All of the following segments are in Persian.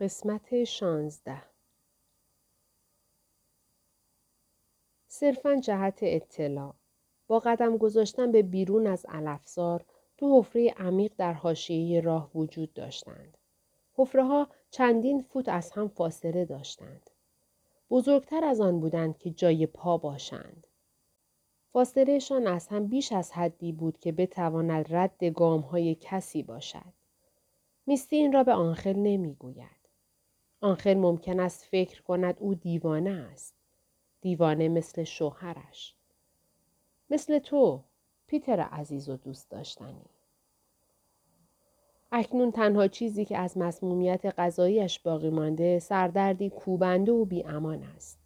قسمت شانزده صرفا جهت اطلاع با قدم گذاشتن به بیرون از علفزار دو حفره عمیق در حاشیه راه وجود داشتند. حفره ها چندین فوت از هم فاصله داشتند. بزرگتر از آن بودند که جای پا باشند. فاصلهشان از هم بیش از حدی بود که بتواند رد گام های کسی باشد. میستی این را به آنخل نمی‌گوید. آنخل ممکن است فکر کند او دیوانه است. دیوانه مثل شوهرش. مثل تو پیتر عزیز و دوست داشتنی. اکنون تنها چیزی که از مسمومیت غذاییش باقی مانده سردردی کوبنده و بیامان است.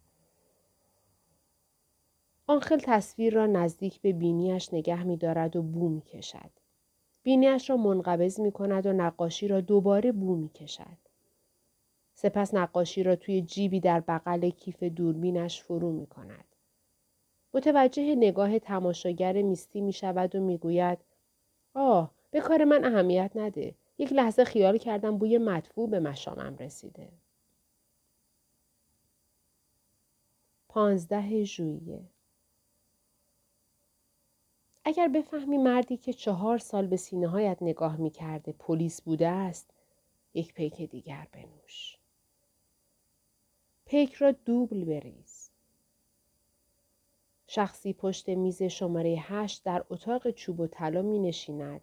آنخل تصویر را نزدیک به بینیش نگه می دارد و بو می کشد. بینیش را منقبض می کند و نقاشی را دوباره بو می کشد. سپس نقاشی را توی جیبی در بغل کیف دوربینش فرو می کند. متوجه نگاه تماشاگر میستی می شود و می گوید آه به کار من اهمیت نده. یک لحظه خیال کردم بوی مدفوع به مشامم رسیده. پانزده ژوئیه اگر بفهمی مردی که چهار سال به سینه هایت نگاه می کرده پلیس بوده است یک پیک دیگر بنوش. پیک را دوبل بریز. شخصی پشت میز شماره هشت در اتاق چوب و طلا می نشیند.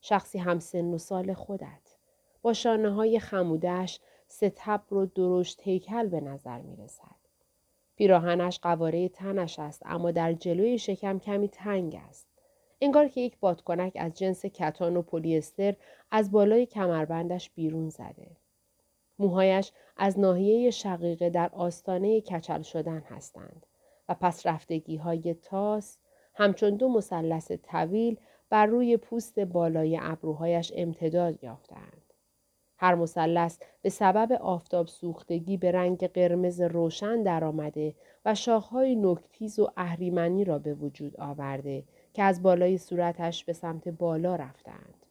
شخصی همسن و سال خودت. با شانه های خمودش ستبر و درشت هیکل به نظر می رسد. پیراهنش قواره تنش است اما در جلوی شکم کمی تنگ است. انگار که یک بادکنک از جنس کتان و پلیستر از بالای کمربندش بیرون زده. موهایش از ناحیه شقیقه در آستانه کچل شدن هستند و پس رفتگی های تاس همچون دو مثلث طویل بر روی پوست بالای ابروهایش امتداد یافتند. هر مثلث به سبب آفتاب سوختگی به رنگ قرمز روشن درآمده و شاخهای نکتیز و اهریمنی را به وجود آورده که از بالای صورتش به سمت بالا رفتند.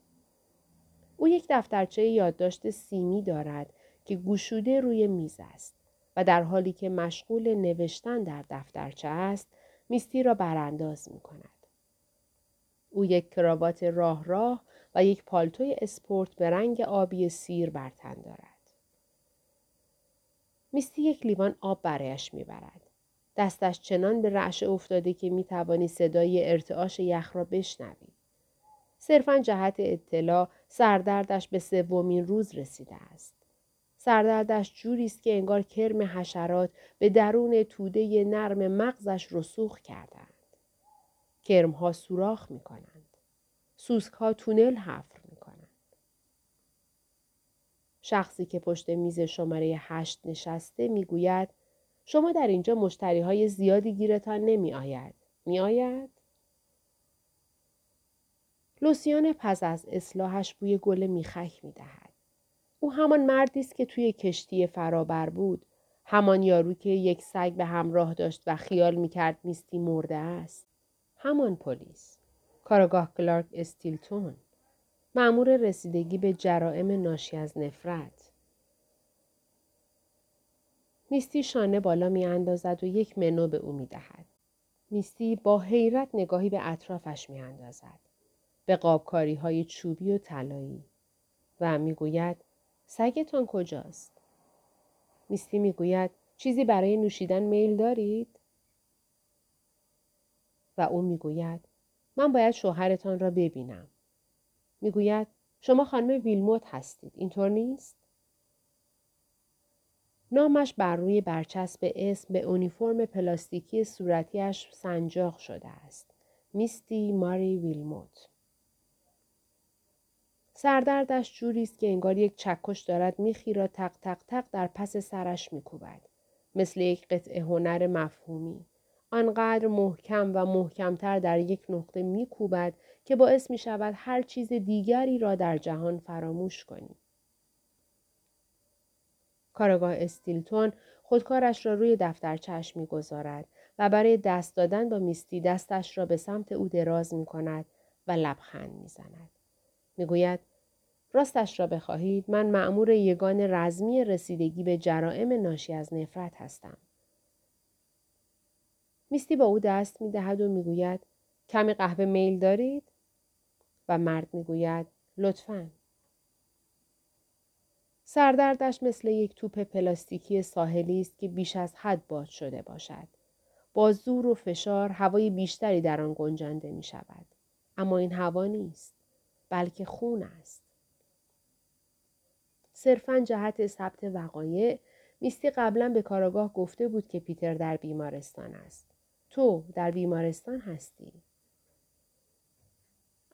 او یک دفترچه یادداشت سیمی دارد که گشوده روی میز است و در حالی که مشغول نوشتن در دفترچه است میستی را برانداز می کند. او یک کراوات راه راه و یک پالتوی اسپورت به رنگ آبی سیر بر تن دارد. میستی یک لیوان آب برایش می‌برد. دستش چنان به رعش افتاده که می توانی صدای ارتعاش یخ را بشنوی. صرفا جهت اطلاع سردردش به سومین روز رسیده است. سردردش جوری است که انگار کرم حشرات به درون توده نرم مغزش رسوخ کردند. کرمها سوراخ می کنند. سوسک ها تونل حفر می کنند. شخصی که پشت میز شماره هشت نشسته می گوید شما در اینجا مشتری های زیادی گیرتان نمی آید. می آید؟ لوسیان پس از اصلاحش بوی گل میخک می دهد. او همان مردی است که توی کشتی فرابر بود. همان یارو که یک سگ به همراه داشت و خیال می‌کرد میستی مرده است. همان پلیس. کارگاه کلارک استیلتون. معمور رسیدگی به جرائم ناشی از نفرت. میستی شانه بالا می اندازد و یک منو به او می دهد. میستی با حیرت نگاهی به اطرافش می اندازد. به قابکاری های چوبی و طلایی و می‌گوید سگتان کجاست؟ میستی می‌گوید چیزی برای نوشیدن میل دارید؟ و او می‌گوید من باید شوهرتان را ببینم. می‌گوید شما خانم ویلموت هستید. اینطور نیست؟ نامش بر روی برچسب اسم به اونیفرم پلاستیکی صورتیش سنجاق شده است. میستی ماری ویلموت. سردردش جوری است که انگار یک چکش دارد میخیرا تق تق تق در پس سرش میکوبد مثل یک قطعه هنر مفهومی آنقدر محکم و محکمتر در یک نقطه میکوبد که باعث می شود هر چیز دیگری را در جهان فراموش کنی. کارگاه استیلتون خودکارش را روی دفترچهش می‌گذارد و برای دست دادن با میستی دستش را به سمت او دراز می کند و لبخند می زند. می‌گوید راستش را بخواهید من معمور یگان رزمی رسیدگی به جرائم ناشی از نفرت هستم. میستی با او دست می دهد و می‌گوید کمی قهوه میل دارید؟ و مرد می‌گوید لطفاً. سردردش مثل یک توپ پلاستیکی ساحلی است که بیش از حد باد شده باشد. با زور و فشار هوای بیشتری در آن گنجانده می شود. اما این هوا نیست. بلکه خون است. صرفا جهت ثبت وقایع میستی قبلا به کاراگاه گفته بود که پیتر در بیمارستان است. تو در بیمارستان هستی.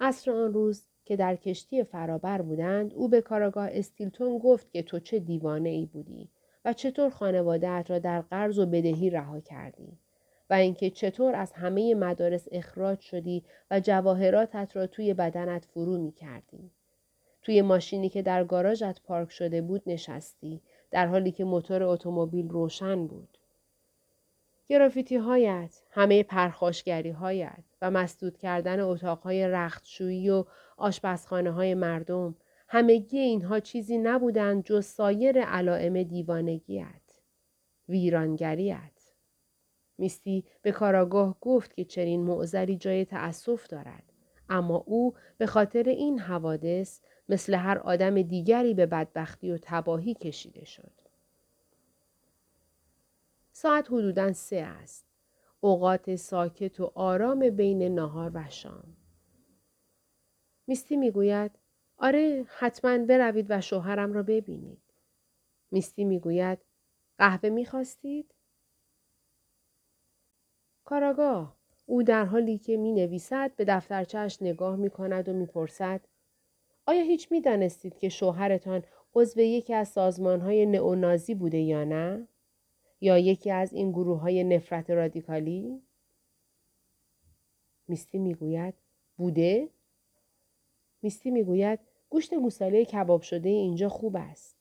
عصر آن روز که در کشتی فرابر بودند او به کاراگاه استیلتون گفت که تو چه دیوانه ای بودی و چطور خانوادهت را در قرض و بدهی رها کردی و اینکه چطور از همه مدارس اخراج شدی و جواهراتت را توی بدنت فرو می کردی. توی ماشینی که در گاراژت پارک شده بود نشستی در حالی که موتور اتومبیل روشن بود. گرافیتی هایت، همه پرخاشگری هایت و مسدود کردن اتاقهای رختشویی و آشپزخانه های مردم همگی اینها چیزی نبودند جز سایر علائم دیوانگیت. ویرانگریت. میستی به کاراگاه گفت که چنین معذری جای تأسف دارد. اما او به خاطر این حوادث مثل هر آدم دیگری به بدبختی و تباهی کشیده شد. ساعت حدوداً سه است. اوقات ساکت و آرام بین نهار و شام. میستی می‌گوید آره حتما بروید و شوهرم را ببینید. میستی می‌گوید قهوه می‌خواستید؟ کاراگاه او در حالی که می نویسد به دفترچهش نگاه می کند و می‌پرسد آیا هیچ می دانستید که شوهرتان عضو یکی از سازمان های نئونازی بوده یا نه؟ یا یکی از این گروه های نفرت رادیکالی؟ میستی می‌گوید بوده؟ میستی می‌گوید گوشت گوساله کباب شده اینجا خوب است.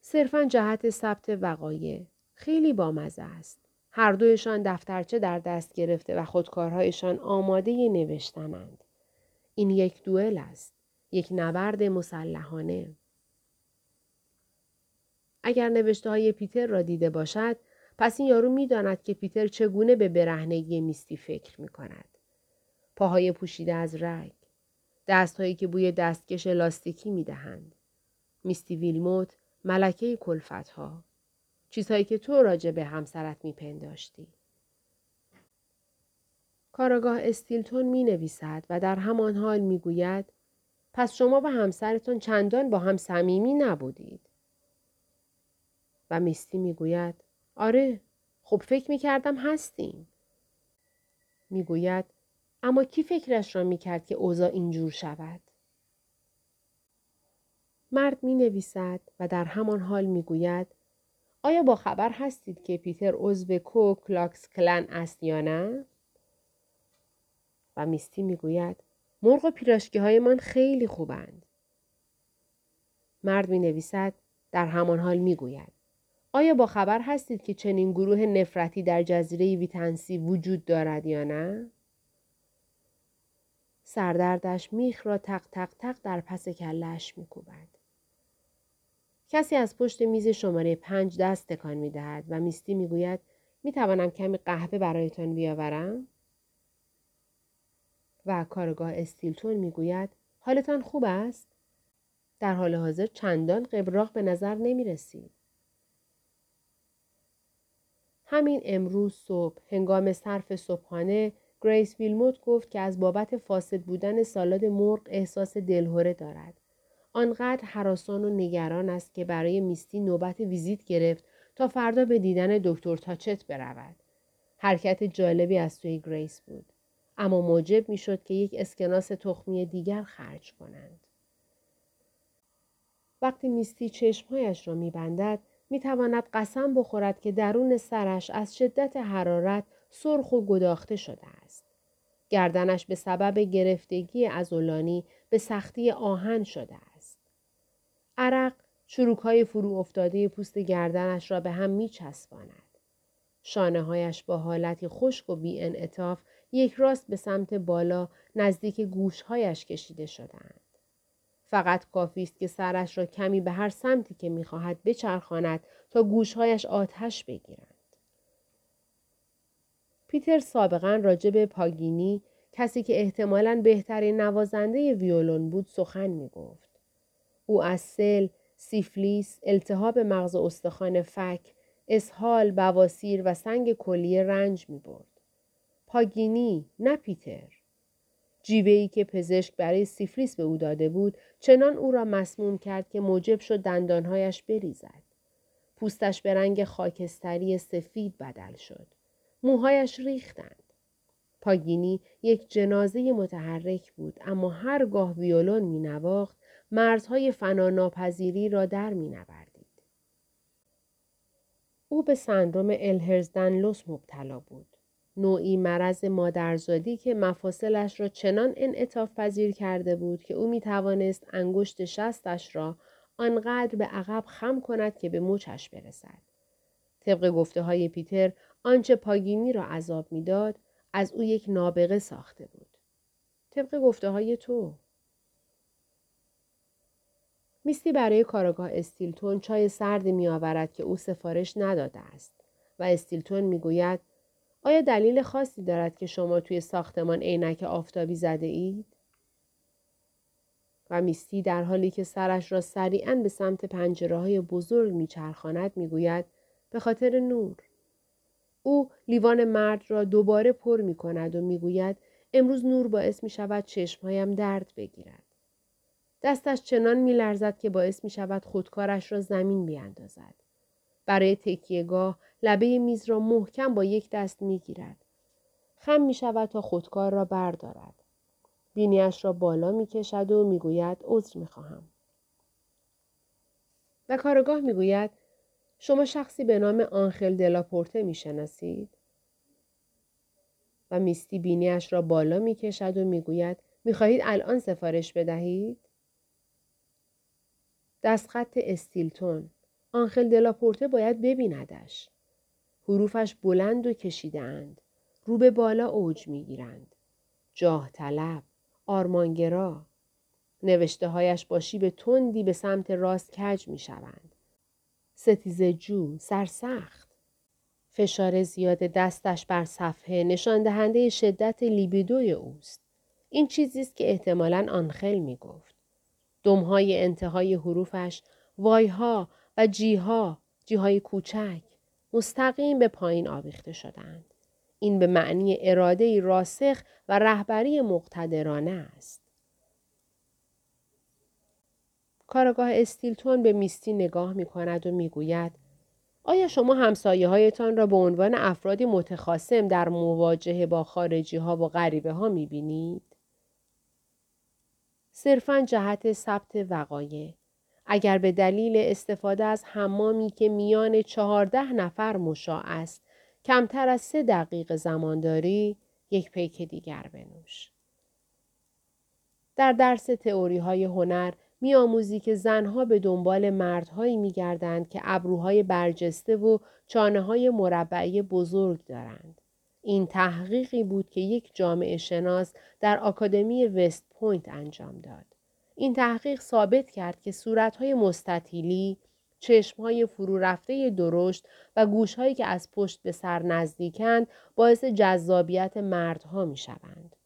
صرفا جهت ثبت وقایع خیلی بامزه است. هر دویشان دفترچه در دست گرفته و خودکارهایشان آماده نوشتنند. این یک دوئل است. یک نبرد مسلحانه. اگر نوشته های پیتر را دیده باشد پس این یارو می‌داند که پیتر چگونه به برهنگی میستی فکر می کند. پاهای پوشیده از رگ. دستهایی که بوی دستکش لاستیکی می دهند. میستی ویلموت ملکه کلفت ها. چیزهایی که تو راجع به همسرت می پنداشتی. کاراگاه استیلتون می نویسد و در همان حال می گوید پس شما و همسرتون چندان با هم صمیمی نبودید. و میستی می گوید آره خب فکر می کردم هستیم. می گوید اما کی فکرش را می کرد که اوضاع اینجور شود؟ مرد می نویسد و در همان حال می گوید آیا با خبر هستید که پیتر عضو کو کلاکس کلن است یا نه؟ و میستی می گوید مرغ و پیراشکی های من خیلی خوبند. مرد می نویسد در همان حال می گوید. آیا با خبر هستید که چنین گروه نفرتی در جزیره ویتنسی وجود دارد یا نه؟ سردردش میخ را تق تق تق در پس کلش میکوبد. کسی از پشت میز شماره پنج دست تکان می‌دهد و میستی می‌گوید می‌توانم کمی قهوه برایتان بیاورم؟ و کارگاه استیلتون می‌گوید حالتان خوب است؟ در حال حاضر چندان قبراق به نظر نمی رسید. همین امروز صبح هنگام صرف صبحانه گریس ویلموت گفت که از بابت فاسد بودن سالاد مرغ احساس دلهوره دارد. آنقدر هراسان و نگران است که برای میستی نوبت ویزیت گرفت تا فردا به دیدن دکتر تاچت برود. حرکت جالبی از سوی گریس بود. اما موجب می‌شد که یک اسکناس تخمی دیگر خرج کنند. وقتی میستی چشمهایش را میبندد می‌تواند قسم بخورد که درون سرش از شدت حرارت سرخ و گداخته شده است. گردنش به سبب گرفتگی ازولانی به سختی آهن شده. عرق چروک های فرو افتاده پوست گردنش را به هم می چسباند. با حالتی خشک و بی یک راست به سمت بالا نزدیک گوشهایش کشیده شدند. فقط کافی است که سرش را کمی به هر سمتی که می‌خواهد بچرخاند تا گوشهایش آتش بگیرند. پیتر سابقا راجع به پاگینی کسی که احتمالاً بهترین نوازنده ویولون بود سخن می گفت. او از سل، سیفلیس، التهاب مغز استخوان فک، اسهال، بواسیر و سنگ کلیه رنج می برد. پاگینی نه پیتر. جیوهی که پزشک برای سیفلیس به او داده بود چنان او را مسموم کرد که موجب شد دندانهایش بریزد. پوستش به رنگ خاکستری سفید بدل شد. موهایش ریختند. پاگینی یک جنازه متحرک بود اما هرگاه ویولون می نواخت مرزهای فناناپذیری را در می نوردید. او به سندروم الهرزدنلوس مبتلا بود. نوعی مرض مادرزادی که مفاصلش را چنان انعطاف پذیر کرده بود که او می توانست انگشت شستش را آنقدر به عقب خم کند که به مچش برسد. طبق گفته های پیتر آنچه پاگینی را عذاب می‌داد از او یک نابغه ساخته بود. طبق گفته های تو. میستی برای کارگاه استیلتون چای سردی می آورد که او سفارش نداده است و استیلتون می گوید آیا دلیل خاصی دارد که شما توی ساختمان عینک آفتابی زده اید؟ و میستی در حالی که سرش را سریعا به سمت پنجره های بزرگ میچرخاند می‌گوید به خاطر نور. او لیوان مرد را دوباره پر می کند و می‌گوید امروز نور باعث می شود چشمهایم درد بگیرد. دستش چنان می لرزد که باعث می شود خودکارش را زمین بیاندازد. برای تکیهگاه لبه میز را محکم با یک دست می گیرد. خم می شود تا خودکار را بردارد. بینیش را بالا می کشد و می گوید عذر می خواهم. و کارگاه می گوید شما شخصی به نام آنخل دلاپورته می شناسید؟ و میستی بینیش را بالا می کشد و می گوید می خواهید الان سفارش بدهید؟ دستخط استیلتون آنخل دلاپورته باید ببیندش. حروفش بلند و کشیده اند. رو به بالا اوج می گیرند. جاه طلب، آرمانگرا. نوشته هایش با شیب تندی به سمت راست کج می شوند. ستیز جو، سرسخت. فشار زیاد دستش بر صفحه نشان دهنده شدت لیبیدوی اوست. این چیزی است که احتمالا آنخل می گفت. دمهای انتهای حروفش وایها و جیها، جیهای کوچک، مستقیم به پایین آویخته شدند. این به معنی اراده راسخ و رهبری مقتدرانه است. کارگاه استیلتون به میستی نگاه می کند و می گوید آیا شما همسایه هایتان را به عنوان افرادی متخاصم در مواجهه با خارجی ها و غریبه ها می بینید؟ صرفا جهت ثبت وقایع اگر به دلیل استفاده از حمامی که میان چهارده نفر مشاع است کمتر از سه دقیقه زمان داری یک پیک دیگر بنوش. در درس تئوری های هنر میآموزی که زنها به دنبال مردهایی میگردند که ابروهای برجسته و چانه های مربعی بزرگ دارند. این تحقیقی بود که یک جامعه شناس در آکادمی وست پوینت انجام داد. این تحقیق ثابت کرد که صورتهای مستطیلی، چشمهای فرو رفته درشت و گوشهایی که از پشت به سر نزدیکند باعث جذابیت مردها می شوند.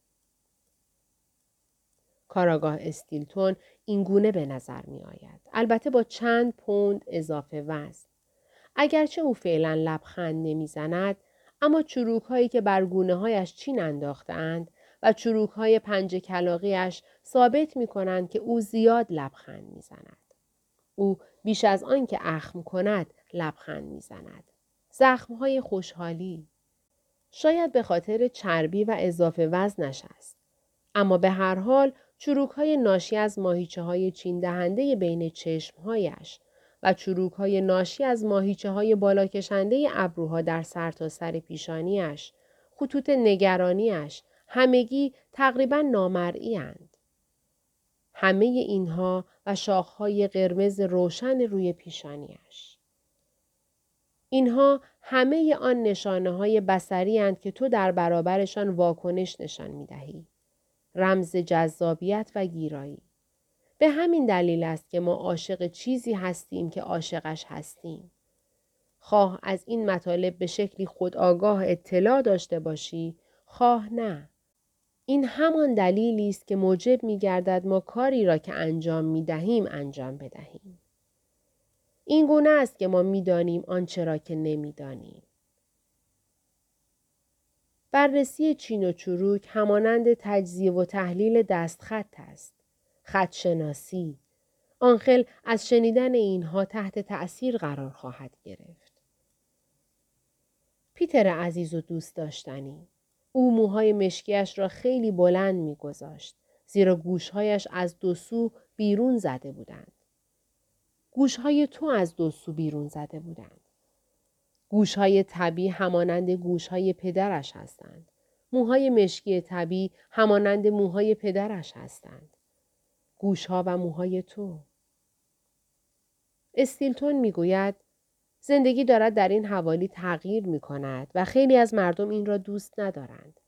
کاراگاه استیلتون این گونه به نظر می آید. البته با چند پوند اضافه وزن. اگرچه او فعلا لبخند نمی‌زند اما چروک هایی که بر گونه هایش چین انداختند و چروک های پنج کلاقیش ثابت می کنند که او زیاد لبخند می زند. او بیش از آن که اخم کند لبخند می زند. زخم های خوشحالی. شاید به خاطر چربی و اضافه وزنش است. اما به هر حال چروک های ناشی از ماهیچه های چین دهنده بین چشمهایش و چروک های ناشی از ماهیچه های بالا کشنده ابروها در سرتاسر سر پیشانیش، خطوط نگرانیش، همگی تقریبا نامرئی هند. همه اینها و شاخهای قرمز روشن روی پیشانیش. اینها همه آن نشانه های بسری هند که تو در برابرشان واکنش نشان می دهی. رمز جذابیت و گیرایی. به همین دلیل است که ما عاشق چیزی هستیم که عاشقش هستیم. خواه از این مطالب به شکلی خودآگاه اطلاع داشته باشی، خواه نه. این همان دلیلی است که موجب می گردد ما کاری را که انجام می دهیم انجام بدهیم. این گونه است که ما می دانیم آنچه را که نمی دانیم. بررسی چین و چروک همانند تجزیه و تحلیل دستخط است. خطشناسی. آنخل از شنیدن اینها تحت تأثیر قرار خواهد گرفت. پیتر عزیز و دوست داشتنی. او موهای مشکیش را خیلی بلند میگذاشت زیرا گوشهایش از دو سو بیرون زده بودند. گوشهای تو از دو سو بیرون زده بودند. گوشهای طبی همانند گوشهای پدرش هستند. موهای مشکی طبی همانند موهای پدرش هستند. گوشها و موهای تو. استیلتون می‌گوید زندگی دارد در این حوالی تغییر می کند و خیلی از مردم این را دوست ندارند.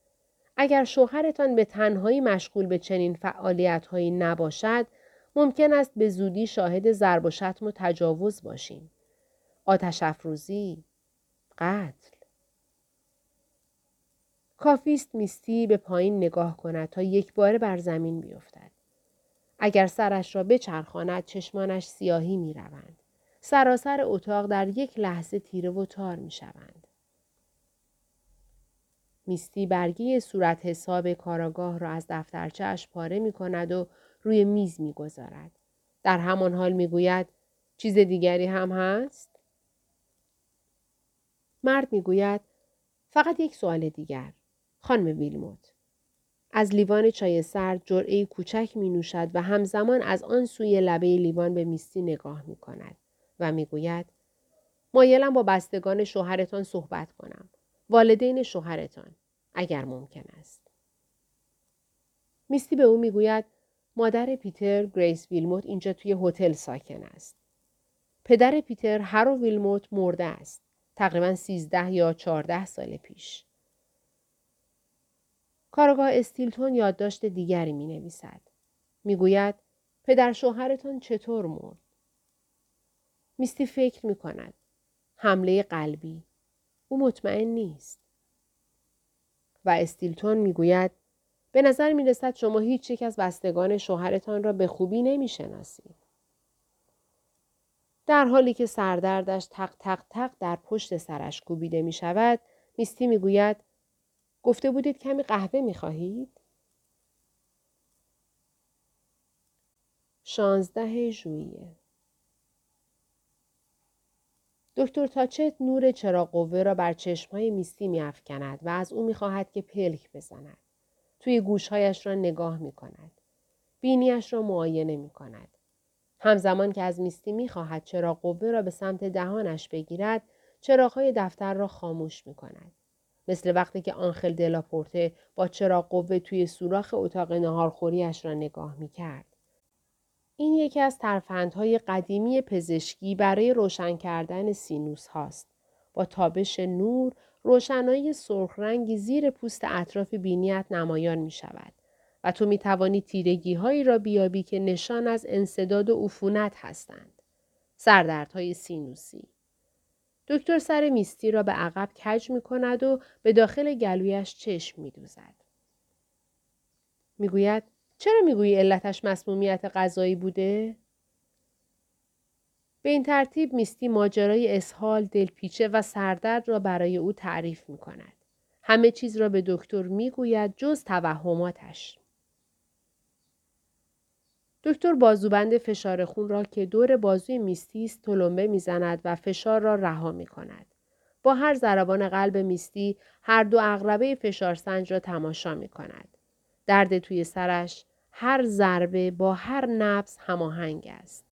اگر شوهرتان به تنهایی مشغول به چنین فعالیت هایی نباشد، ممکن است به زودی شاهد ضرب و شتم و تجاوز باشیم. آتش افروزی، قتل. کافیست میستی به پایین نگاه کند تا یک بار بر زمین بیفتد. اگر سرش را بچرخاند چشمانش سیاهی می روند. سراسر اتاق در یک لحظه تیره و تار می شوند. میستی برگی صورت حساب کاراگاه را از دفترچهش پاره می کند و روی میز می گذارد. در همان حال می گوید چیز دیگری هم هست؟ مرد می گوید فقط یک سوال دیگر. خانم ویلموت. از لیوان چای سرد جرعه کوچک می نوشد و همزمان از آن سوی لبه لیوان به میستی نگاه می کند. و می‌گوید مایلم با بستگان شوهرتان صحبت کنم. والدین شوهرتان. اگر ممکن است. میستی به او می‌گوید مادر پیتر گریس ویلموت اینجا توی هتل ساکن است. پدر پیتر هرو ویلموت مرده است. تقریبا سیزده یا چهارده سال پیش. کارگاه استیلتون یادداشت دیگری می نویسد. می گوید پدر شوهرتان چطور مرد؟ میستی فکر می کند. حمله قلبی. او مطمئن نیست. و استیلتون می‌گوید به نظر می رسد شما هیچ یک از بستگان شوهرتان را به خوبی نمی شناسید. در حالی که سردردش تق تق تق در پشت سرش کوبیده می شود، میستی می گوید گفته بودید کمی قهوه می خواهید؟ شانزده ژوئیه دکتر تاچت نور چراغ قوه را بر چشمهای میستی میافکند و از او می‌خواهد که پلک بزند. توی گوشهایش را نگاه می کند. بینیش را معاینه می کند. همزمان که از میستی می‌خواهد چراغ قوه را به سمت دهانش بگیرد، چراغهای دفتر را خاموش می کند. مثل وقتی که آنخل دلاپورته با چراغ قوه توی سوراخ اتاق نهارخوریش را نگاه می کرد. این یکی از ترفندهای قدیمی پزشکی برای روشن کردن سینوس هاست. با تابش نور، روشنایی سرخ رنگی زیر پوست اطراف بینیت نمایان می شود و تو می توانی تیرگی هایی را بیابی که نشان از انصداد و عفونت هستند. سردردهای سینوسی. دکتر سر میستی را به عقب کج می کند و به داخل گلویش چشم می دوزد. می گوید چرا می‌گویی علتش مسمومیت غذایی بوده؟ به این ترتیب میستی ماجرای اسهال، دلپیچه و سردرد را برای او تعریف می کند. همه چیز را به دکتر می‌گوید جز توهماتش. دکتر بازوبند فشار خون را که دور بازوی میستی است تلمبه می‌زند و فشار را رها می کند. با هر ضربان قلب میستی هر دو اغربه فشارسنج را تماشا می کند. درد توی سرش هر ضربه با هر نبز هماهنگ است.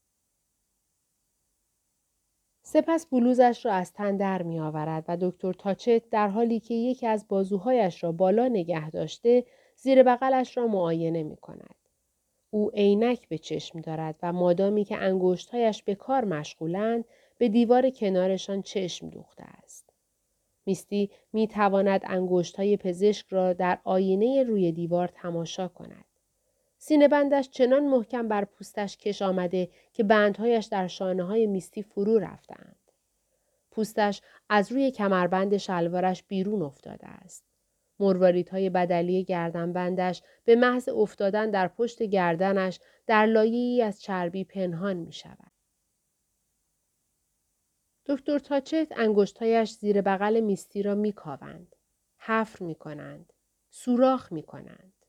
سپس بلوزش را از تن در می آورد و دکتر تاچت در حالی که یکی از بازوهایش را بالا نگه داشته زیر بغلش را معاینه می کند. او عینک به چشم دارد و مادامی که انگشتهایش به کار مشغولند به دیوار کنارشان چشم دوخته است. میستی می تواند پزشک را در آینه روی دیوار تماشا کند. سینه بندش چنان محکم بر پوستش کش آمده که بندهایش در شانه های میستی فرو رفتند. پوستش از روی کمربند شلوارش بیرون افتاده است. مرواریت های بدلی گردنبندش به محض افتادن در پشت گردنش در لایه‌ای از چربی پنهان می شود. دکتر تاچت انگشتهایش زیر بغل میستی را می کاوند. حفر می کنند. سوراخ می کنند.